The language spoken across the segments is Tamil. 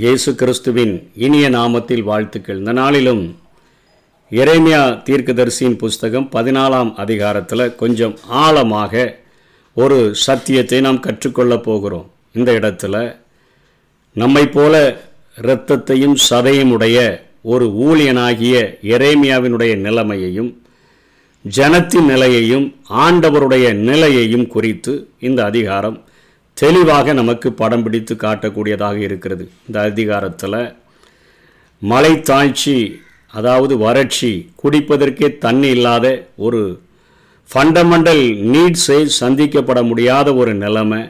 இயேசு கிறிஸ்துவின் இனிய நாமத்தில் வாழ்த்துக்கள். இந்த நாளிலும் இறைமையா தீர்க்கதரிசியின் புஸ்தகம் பதினாலாம் அதிகாரத்தில் கொஞ்சம் ஆழமாக ஒரு சத்தியத்தை நாம் கற்றுக்கொள்ளப் போகிறோம். இந்த இடத்துல நம்மை போல இரத்தத்தையும் சதையும் உடைய ஒரு ஊழியனாகிய எரேமியாவினுடைய நிலைமையையும் ஜனத்தின் நிலையையும் ஆண்டவருடைய நிலையையும் குறித்து இந்த அதிகாரம் தெளிவாக நமக்கு படம் பிடித்து காட்டக்கூடியதாக இருக்கிறது. இந்த அதிகாரத்தில் மலை தாழ்ச்சி அதாவது வறட்சி குடிப்பதற்கே தண்ணி இல்லாத ஒரு ஃபண்டமெண்டல் நீட்ஸை சந்திக்கப்பட முடியாத ஒரு நிலைமை.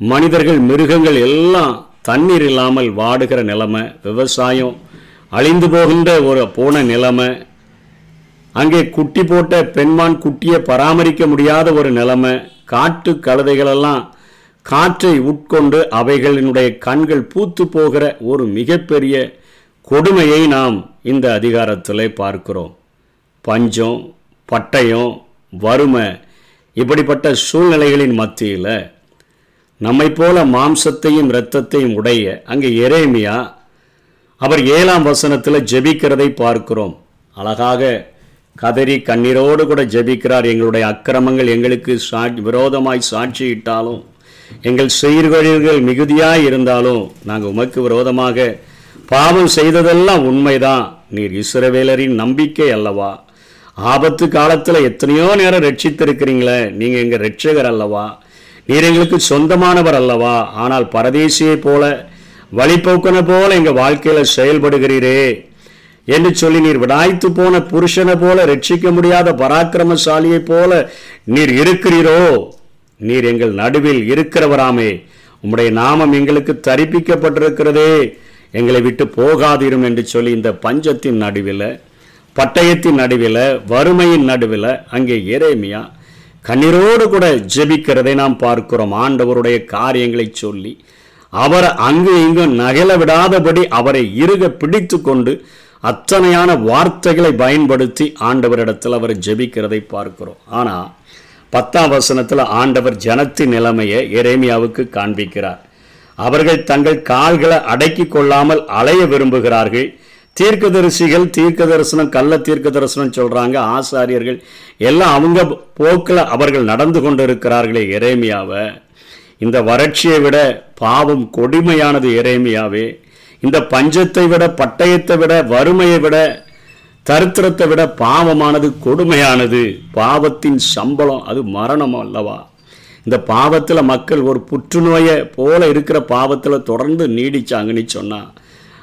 மனிதர்கள் மிருகங்கள் எல்லாம் தண்ணீர் இல்லாமல் வாடுகிற நிலைமை. விவசாயம் அழிந்து போகின்ற ஒரு போன நிலைமை. அங்கே குட்டி போட்ட பெண்மான் குட்டியை பராமரிக்க முடியாத ஒரு நிலைமை. காட்டு கழுதைகளெல்லாம் காற்றை உட்கொண்டு அவைகளினுடைய கண்கள் பூத்து போகிற ஒரு மிகப்பெரிய கொடுமையை நாம் இந்த அதிகாரத்தில் பார்க்கிறோம். பஞ்சம் பட்டயம் வறுமை இப்படிப்பட்ட சூழ்நிலைகளின் மத்தியில் நம்மை போல மாம்சத்தையும் இரத்தத்தையும் உடைய அங்கே எரேமியா அவர் ஏழாம் வசனத்தில் ஜெபிக்கிறதை பார்க்கிறோம். அழகாக கதறி கண்ணீரோடு கூட ஜெபிக்கிறார். எங்களுடைய அக்கிரமங்கள் எங்களுக்கு சா விரோதமாய் சாட்சியிட்டாலும் எங்கள் செயல்களில் மிகுதியாய் இருந்தாலும் நாங்கள் உமக்கு விரோதமாக பாவம் செய்ததெல்லாம் உண்மைதான். நீர் இஸ்ரவேலரின் நம்பிக்கை அல்லவா? ஆபத்து காலத்தில் எத்தனையோ நேரம் ரட்சித்திருக்கிறீங்களே நீங்கள் எங்கள் ரட்சகர் அல்லவா? நீர் எங்களுக்கு சொந்தமானவர் அல்லவா? ஆனால் பரதேசியை போல வழிபோக்கனை போல எங்கள் வாழ்க்கையில் செயல்படுகிறீரே. என்று சொல்லி நீர் விடாய்த்து போன புருஷனை போல ரட்சிக்க முடியாத பராக்கிரமசாலியைப் போல நீர் இருக்கிறீரோ? நீர் எங்கள் நடுவில் இருக்கிறவராமே. உம்முடைய நாமம் எங்களுக்கு தரிப்பிக்கப்பட்டிருக்கிறதே. எங்களை விட்டு போகாதிரும் என்று சொல்லி இந்த பஞ்சத்தின் நடுவில் பட்டயத்தின் நடுவில் வறுமையின் நடுவில் அங்கே எரேமியா கண்ணீரோடு கூட ஜெபிக்கிறதை நாம் பார்க்கிறோம். ஆண்டவருடைய காரியங்களை சொல்லி அவரை அங்கு இங்கும் நகல விடாதபடி அவரை இருக பிடித்து கொண்டு அத்தனையான வார்த்தைகளை பயன்படுத்தி ஆண்டவரிடத்தில் அவர் ஜெபிக்கிறதை பார்க்கிறோம். ஆனால் பத்தாம் வசனத்தில் ஆண்டவர் ஜனத்தின் நிலைமையை எரேமியாவுக்கு காண்பிக்கிறார். அவர்கள் தங்கள் கால்களை அடக்கி கொள்ளாமல் அலைய விரும்புகிறார்கள். தீர்க்கதரிசிகள் தீர்க்க தரிசனம் கள்ள தீர்க்க தரிசனம் சொல்கிறாங்க ஆசாரியர்கள் எல்லாம் அவங்க போக்கில் அவர்கள் நடந்து கொண்டு இருக்கிறார்களே எரேமியாவை. இந்த வறட்சியை விட பாவம் கொடுமையானது எரேமியாவே. இந்த பஞ்சத்தை விட பட்டயத்தை விட வறுமையை விட தரித்திரத்தை விட பாவமானது கொடுமையானது. பாவத்தின் சம்பளம் அது மரணம் அல்லவா? இந்த பாவத்தில் மக்கள் ஒரு புற்றுநோயை போல இருக்கிற பாவத்தில் தொடர்ந்து நீடிச்சாங்கன்னு சொன்னால்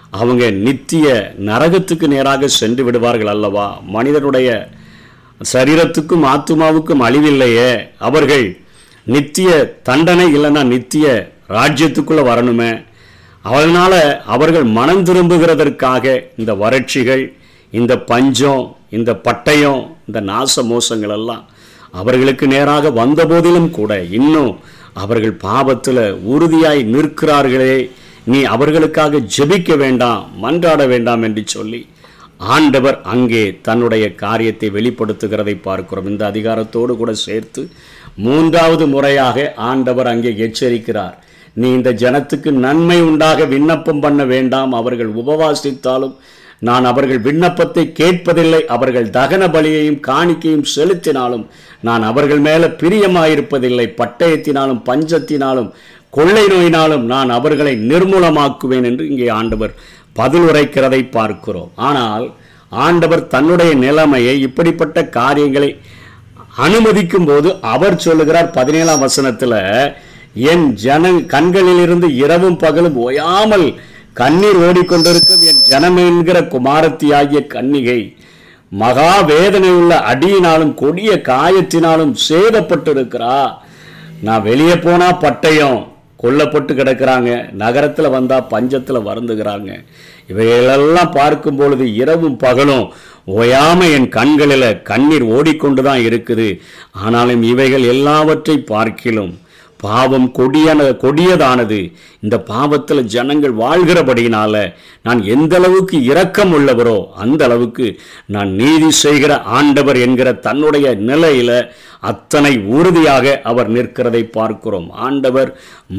அவங்க நித்திய நரகத்துக்கு நேராக சென்று விடுவார்கள் அல்லவா? மனிதனுடைய சரீரத்துக்கும் ஆத்மாவுக்கும் அழிவில்லையே. அவர்கள் நித்திய தண்டனை இல்லைன்னா நித்திய ராஜ்யத்துக்குள்ளே வரணுமே. அதனால் அவர்கள் மனம் திரும்புகிறதற்காக இந்த வறட்சிகள் இந்த பஞ்சம் இந்த பட்டயம் இந்த நாச மோசங்கள் எல்லாம் அவர்களுக்கு நேராக வந்தபோதிலும் கூட இன்னும் அவர்கள் பாவத்தில் உறுதியாய் நிற்கிறார்களே நீ அவர்களுக்காக ஜெபிக்க வேண்டாம் மன்றாட வேண்டாம் என்று சொல்லி ஆண்டவர் அங்கே தன்னுடைய காரியத்தை வெளிப்படுத்துகிறதை பார்க்கிறோம். இந்த அதிகாரத்தோடு கூட சேர்த்து மூன்றாவது முறையாக ஆண்டவர் அங்கே எச்சரிக்கிறார். நீ இந்த ஜனத்துக்கு நன்மை உண்டாக விண்ணப்பம் பண்ண வேண்டாம் அவர்கள் உபவாசித்தாலும் நான் அவர்கள் விண்ணப்பத்தை கேட்பதில்லை அவர்கள் தகன பலியையும் காணிக்கையும் செலுத்தினாலும் நான் அவர்கள் மேலே பிரியமாயிருப்பதில்லை பட்டயத்தினாலும் பஞ்சத்தினாலும் கொள்ளை நோயினாலும் நான் அவர்களை நிர்மூலமாக்குவேன் என்று இங்கே ஆண்டவர் பதில் உரைக்கிறதை பார்க்கிறோம். ஆனால் ஆண்டவர் தன்னுடைய நிலைமையை இப்படிப்பட்ட காரியங்களை அனுமதிக்கும் போது அவர் சொல்லுகிறார் பதினேழாம் வசனத்தில் என் ஜன கண்களிலிருந்து இரவும் பகலும் ஓயாமல் கண்ணீர் ஓடிக்கொண்டிருக்கும் என் ஜனம் என்கிற குமாரத்தியாகிய கன்னிகை மகா வேதனையுள்ள அடியினாலும் கொடிய காயத்தினாலும் சேதப்பட்டிருக்கிறா. நான் வெளியே போனா பட்டயம் கொல்லப்பட்டு கிடக்கிறாங்க. நகரத்தில் வந்தால் பஞ்சத்தில் வருந்துகிறாங்க. இவைகளெல்லாம் பார்க்கும் பொழுது இரவும் பகலும் ஓயாம என் கண்களில் கண்ணீர் ஓடிக்கொண்டு தான் இருக்குது. ஆனாலும் இவைகள் எல்லாவற்றை பார்க்கிலும் பாவம் கொடியான கொடியதானது. இந்த பாவத்தில் ஜனங்கள் வாழ்கிறபடியினால நான் எந்த அளவுக்கு இரக்கம் உள்ளவரோ அந்த அளவுக்கு நான் நீதி செய்கிற ஆண்டவர் என்கிற தன்னுடைய நிலையில அத்தனை உறுதியாக அவர் நிற்கிறதை பார்க்கிறோம். ஆண்டவர்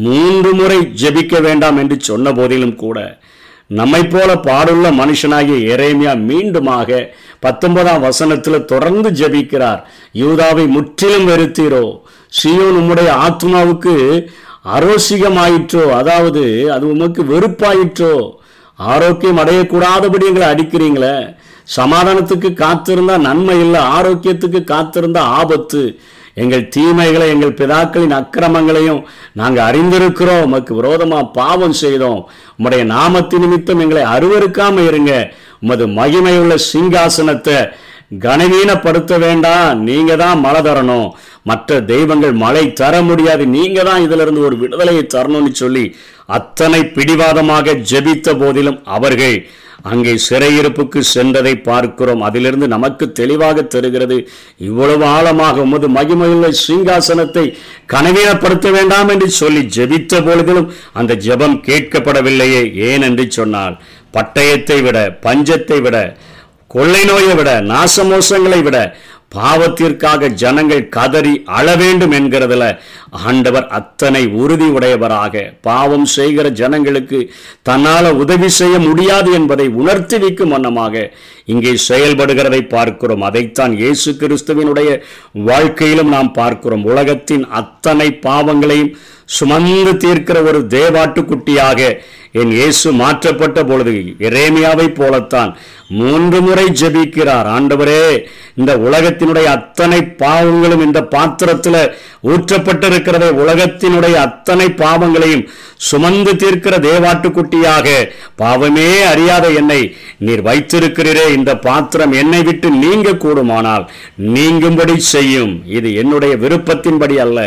மூன்று முறை ஜெபிக்க வேண்டாம் என்று சொன்ன போதிலும் கூட நம்மை போல பாடுள்ள மனுஷனாகிய எரேமியா மீண்டுமாக பத்தொன்பதாம் வசனத்தில் தொடர்ந்து ஜெபிக்கிறார். யூதாவை முற்றிலும் வெறுத்தீரோ சியோன் உம்முடைய ஆத்மாவுக்கு அரோசிகமாயிற்றோ அதாவது அது உமக்கு வெறுப்பாயிற்றோ ஆரோக்கியம் அடையக்கூடாதபடி எங்களை அடிக்கிறீங்களே. சமாதானத்துக்கு காத்திருந்தா நன்மை இல்லை ஆரோக்கியத்துக்கு காத்திருந்தா ஆபத்து. எங்கள் தீமைகளை எங்கள் பிதாக்களின் அக்கிரமங்களையும் நாங்கள் அறிந்திருக்கிறோம். உமக்கு விரோதமாக பாவம் செய்தோம். உம்முடைய நாமத்து நிமித்தம் எங்களை அருவறுக்காமல் இருங்க. உமது மகிமையுள்ள சிங்காசனத்தை கனவீனப்படுத்த வேண்டாம். நீங்க தான் மழை தரணும். மற்ற தெய்வங்கள் மழை தர முடியாது. நீங்க தான் இதுல இருந்து ஒரு விடுதலையை தரணும்னு சொல்லி அத்தனை பிடிவாதமாக ஜெபித்த போதிலும் அவர்கள் அங்கே சிறையிருப்புக்கு சென்றதை பார்க்கிறோம். அதிலிருந்து நமக்கு தெளிவாக தெரிகிறது இவ்வளவு ஆழமாக உமது மகிமையுள்ள சிங்காசனத்தை கனவீனப்படுத்த வேண்டாம் என்று சொல்லி ஜெபித்த பொழுதிலும் அந்த ஜெபம் கேட்கப்படவில்லையே. ஏன் என்று சொன்னால் பட்டயத்தை விட பஞ்சத்தை விட கொள்ளை நோயை விட நாசமோசங்களை விட பாவத்திற்காக ஜனங்கள் கதறி அழ வேண்டும் என்கிறதுல ஆண்டவர் அத்தனை உறுதி உடையவராக பாவம் செய்கிற ஜனங்களுக்கு தன்னால உதவி செய்ய முடியாது என்பதை உணர்த்தி வைக்கும் வண்ணமாக இங்கே செயல்படுகிறதை பார்க்கிறோம். அதைத்தான் இயேசு கிறிஸ்துவினுடைய வாழ்க்கையிலும் நாம் பார்க்கிறோம். உலகத்தின் அத்தனை பாவங்களையும் சுமந்து தீர்க்கிற ஒரு தேவாட்டுக்குட்டியாக என் இயேசு மாற்றப்பட்ட பொழுது எரேமியாவை போலத்தான் மூன்று முறை ஜபிக்கிறார். ஆண்டவரே இந்த உலகத்தினுடைய அத்தனை பாவங்களும் இந்த பாத்திரத்தில் இருக்கிறதே உலகத்தினுடைய அத்தனை பாவங்களையும் சுமந்து தீர்க்கிற தேவாட்டுக்குட்டியாக பாவமே அறியாத என்னை நீர் வைத்திருக்கிறீரே. இந்த பாத்திரம் என்னை விட்டு நீங்க கூடுமானால் நீங்கும்படி செய்யும். இது என்னுடைய விருப்பத்தின்படி அல்ல.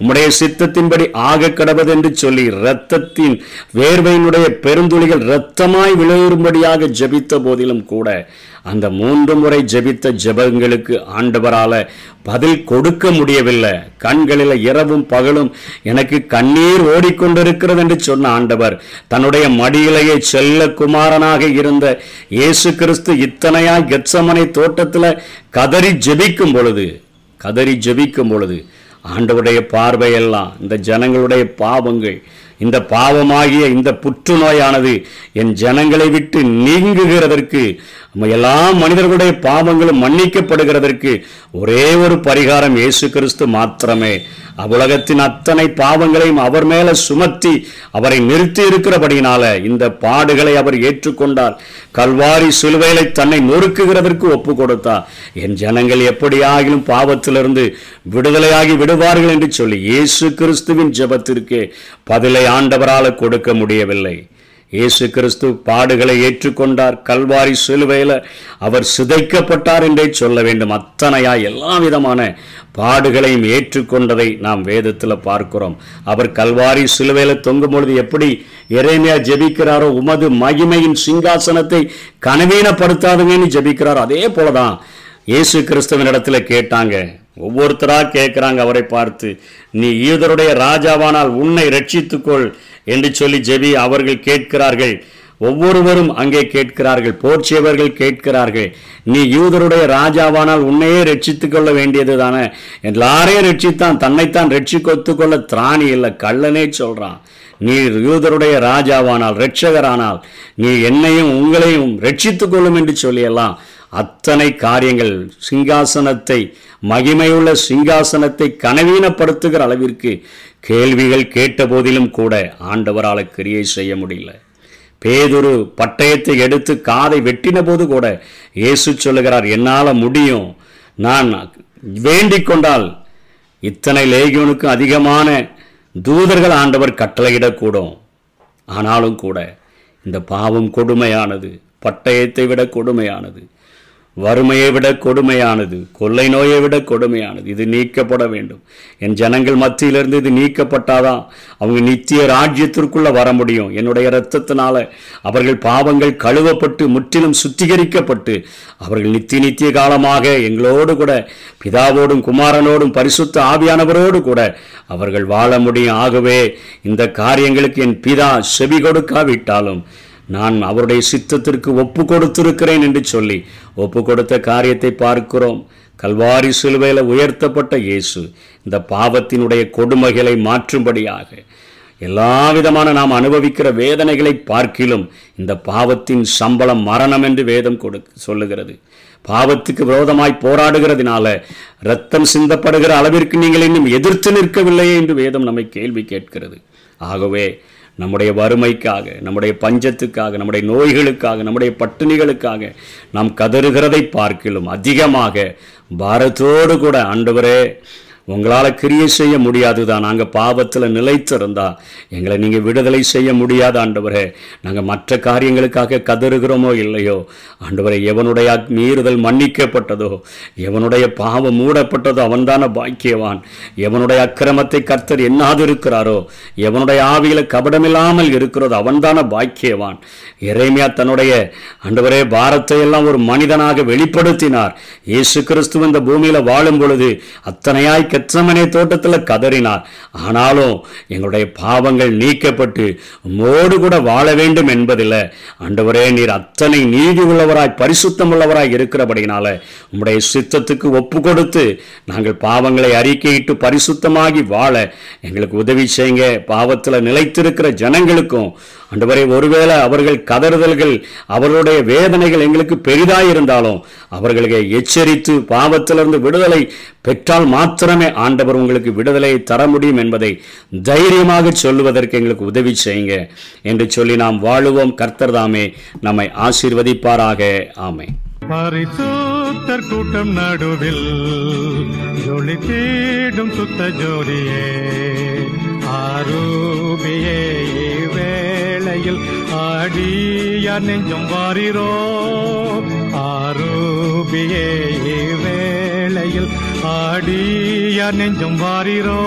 உம்முடைய சித்தத்தின்படி ஆக கடவது என்று சொல்லி இரத்தத்தின் வேர்வையினுடைய பெருந்துளிகள் இரத்தமாய் விளையும்படியாக ஜபித்த போதிலும் கூட அந்த மூன்று முறை ஜபித்த ஜபங்களுக்கு ஆண்டவரால பதில் கொடுக்க முடியவில்லை. கண்களில் இரவு இரவும் பகலும் எனக்கு கண்ணீர் ஓடிக்கொண்டிருக்கிறது என்று சொன்ன ஆண்டவர் தன்னுடைய மடியிலேயே செல்ல குமாரனாக இருந்த இயேசு கிறிஸ்து இத்தனையா கெட்சமனை தோட்டத்தில் கதறி ஜெபிக்கும் பொழுது கதறி ஜெபிக்கும் பொழுது ஆண்டவருடைய பார்வையெல்லாம் இந்த ஜனங்களுடைய பாவங்கள் இந்த பாவமாகிய இந்த புற்றுநோயானது என் ஜனங்களை விட்டு நீங்குகிறதற்கு எல்லா மனிதர்களுடைய பாவங்களும் மன்னிக்கப்படுகிறதற்கு ஒரே ஒரு பரிகாரம் இயேசு கிறிஸ்து மாத்திரமே. அவ்வுலகத்தின் அத்தனை பாவங்களையும் அவர் மேல சுமத்தி அவரை நிறுத்தி இருக்கிறபடியினால இந்த பாடுகளை அவர் ஏற்றுக்கொண்டார். கல்வாரி சிலுவைகளை தன்னை நொறுக்குகிறதற்கு ஒப்பு கொடுத்தார். என் ஜனங்கள் எப்படியாகிலும் பாவத்திலிருந்து விடுதலையாகி விடுவார்கள் என்று சொல்லி இயேசு கிறிஸ்துவின் ஜெபத்திற்கு பதிலை ஆண்டவரால் கொடுக்க முடியவில்லை. இயேசு கிறிஸ்து பாடுகளை ஏற்றுக்கொண்டார். கல்வாரி சிலுவையில் அவர் சிதைக்கப்பட்டார் என்றே சொல்ல வேண்டும். அத்தனையா எல்லா விதமான பாடுகளையும் ஏற்றுக்கொண்டதை நாம் வேதத்தில் பார்க்கிறோம். அவர் கல்வாரி சிலுவையில் தொங்கும் பொழுது எப்படி இறைமையா ஜெபிக்கிறாரோ உமது மகிமையின் சிங்காசனத்தை கனவீனப்படுத்தாதுங்கன்னு ஜெபிக்கிறாரோ அதே போலதான் இயேசு கிறிஸ்துவின் இடத்துல கேட்டாங்க. ஒவ்வொருத்தராக கேட்குறாங்க அவரை பார்த்து நீ யூதருடைய ராஜாவானால் உன்னை ரட்சித்துக்கொள் என்று சொல்லி ஜெபி அவர்கள் கேட்கிறார்கள். ஒவ்வொருவரும் அங்கே கேட்கிறார்கள் போர்ச்சியவர்கள் கேட்கிறார்கள் நீ யூதருடைய ராஜாவானால் உன்னையே ரட்சித்து கொள்ள வேண்டியது தானே? எல்லாரையும் ரட்சித்தான் தன்னைத்தான் ரட்சிக்கொத்து கொள்ள திராணி இல்லை கள்ளனே சொல்கிறான் நீ யூதருடைய ராஜாவானால் ரட்சகரானால் நீ என்னையும் உங்களையும் ரட்சித்து கொள்ளும் என்று சொல்லியெல்லாம் அத்தனை காரியங்கள் சிங்காசனத்தை மகிமையுள்ள சிங்காசனத்தை கனவீனப்படுத்துகிற அளவிற்கு கேள்விகள் கேட்ட போதிலும் கூட ஆண்டவரால் கிரியை செய்ய முடியல. பேதுரு பட்டயத்தை எடுத்து காதை வெட்டின போது கூட இயேசு சொல்லுகிறார் என்னால் முடியும். நான் வேண்டிக் கொண்டால் இத்தனை லேகியோனுக்கு அதிகமான தூதர்கள் ஆண்டவர் கட்டளையிடக்கூடும். ஆனாலும் கூட இந்த பாவம் கொடுமையானது பட்டயத்தை விட கொடுமையானது வறுமையை விட கொடுமையானது கொள்ளை நோயை விட கொடுமையானது. இது நீக்கப்பட வேண்டும். என் ஜனங்கள் மத்தியிலிருந்து இது நீக்கப்பட்டாதான் அவங்க நித்திய ராஜ்யத்திற்குள்ளே வர முடியும். என்னுடைய இரத்தத்தினால அவர்கள் பாவங்கள் கழுவப்பட்டு முற்றிலும் சுத்திகரிக்கப்பட்டு அவர்கள் நித்திய நித்திய காலமாக எங்களோடு கூட பிதாவோடும் குமாரனோடும் பரிசுத்த ஆவியானவரோடு கூட அவர்கள் வாழ முடியும். ஆகவே இந்த காரியங்களுக்கு என் பிதா செவி கொடுக்காவிட்டாலும் நான் அவருடைய சித்தத்திற்கு ஒப்பு கொடுத்திருக்கிறேன் என்று சொல்லி ஒப்பு கொடுத்த காரியத்தை பார்க்கிறோம். கல்வாரி சிலுவையில் உயர்த்தப்பட்ட இயேசு இந்த பாவத்தினுடைய கொடுமைகளை மாற்றும்படியாக எல்லா விதமான நாம் அனுபவிக்கிற வேதனைகளை பார்க்கிலும் இந்த பாவத்தின் சம்பளம் மரணம் என்று வேதம் கொடு சொல்லுகிறது. பாவத்துக்கு விரோதமாய் போராடுகிறதுனால ரத்தம் சிந்தப்படுகிற அளவிற்கு நீங்கள் இன்னும் எதிர்த்து நிற்கவில்லையே என்று வேதம் நம்மை கேள்வி கேட்கிறது. ஆகவே நம்முடைய வறுமைக்காக நம்முடைய பஞ்சத்துக்காக நம்முடைய நோய்களுக்காக நம்முடைய பட்டினிகளுக்காக நாம் கதறுகிறதை பார்க்கிலும் அதிகமாக பாரத்தோடு கூட ஆண்டவரே உங்களால் கிரியை செய்ய முடியாது தான் நாங்கள் பாவத்தில் நிலைத்திருந்தா எங்களை நீங்கள் விடுதலை செய்ய முடியாது ஆண்டவரே. நாங்கள் மற்ற காரியங்களுக்காக கதறுகிறோமோ இல்லையோ. ஆண்டவரை எவனுடைய மீறுதல் மன்னிக்கப்பட்டதோ எவனுடைய பாவம் மூடப்பட்டதோ அவன்தான பாக்கியவான். எவனுடைய அக்கிரமத்தை கர்த்தர் எண்ணாது இருக்கிறாரோ எவனுடைய ஆவியில கபடமில்லாமல் இருக்கிறதோ அவன்தான பாக்கியவான். இறைமையா தன்னுடைய ஆண்டவரே பாரத்தை எல்லாம் ஒரு மனிதனாக வெளிப்படுத்தினார். இயேசு கிறிஸ்துவ இந்த பூமியில வாழும் பொழுது அத்தனையாய் கெச்சமனே தோட்டத்தில் கதறினார். ஆனாலும் எங்களுடைய பாவங்கள் நீக்கப்பட்டு உம்மோடு கூட வாழ வேண்டும் என்பதில்லை. ஆண்டவரே நீர் அத்தனை நீதி உள்ளவராய் பரிசுத்தம் உள்ளவராய் இருக்கிறபடினால உம்முடைய சித்தத்துக்கு ஒப்பு கொடுத்து நாங்கள் பாவங்களை அறிக்கையிட்டு பரிசுத்தமாகி வாழ எங்களுக்கு உதவி செய்யுங்க. பாவத்தில் நிலைத்திருக்கிற ஜனங்களுக்கும் அன்றுவரை ஒருவேளை அவர்கள் கதறுதல்கள் அவர்களுடைய வேதனைகள் எங்களுக்கு பெரிதாயிருந்தாலும் அவர்களுக்கு எச்சரித்து பாவத்திலிருந்து விடுதலை பெற்றால் மாத்திரமே ஆண்டவர் உங்களுக்கு விடுதலையை தர முடியும் என்பதை தைரியமாக சொல்லுவதற்கு எங்களுக்கு உதவி செய்யுங்க. என்று சொல்லி நாம் வாழுவோம். கர்த்தர் தாமே நம்மை ஆசீர்வதிப்பாராக. ஆமை பரிசுத்தர் கூட்டம் நடுவில் ஜொலி தேடும் சுத்த ஜோதியே. ஆரூபியே வேளையில் ஆடிய நெஞ்சம் வாரிரோ. ஆரூபியே வேளையில் ஆடிய நெஞ்சம் வாரிரோ.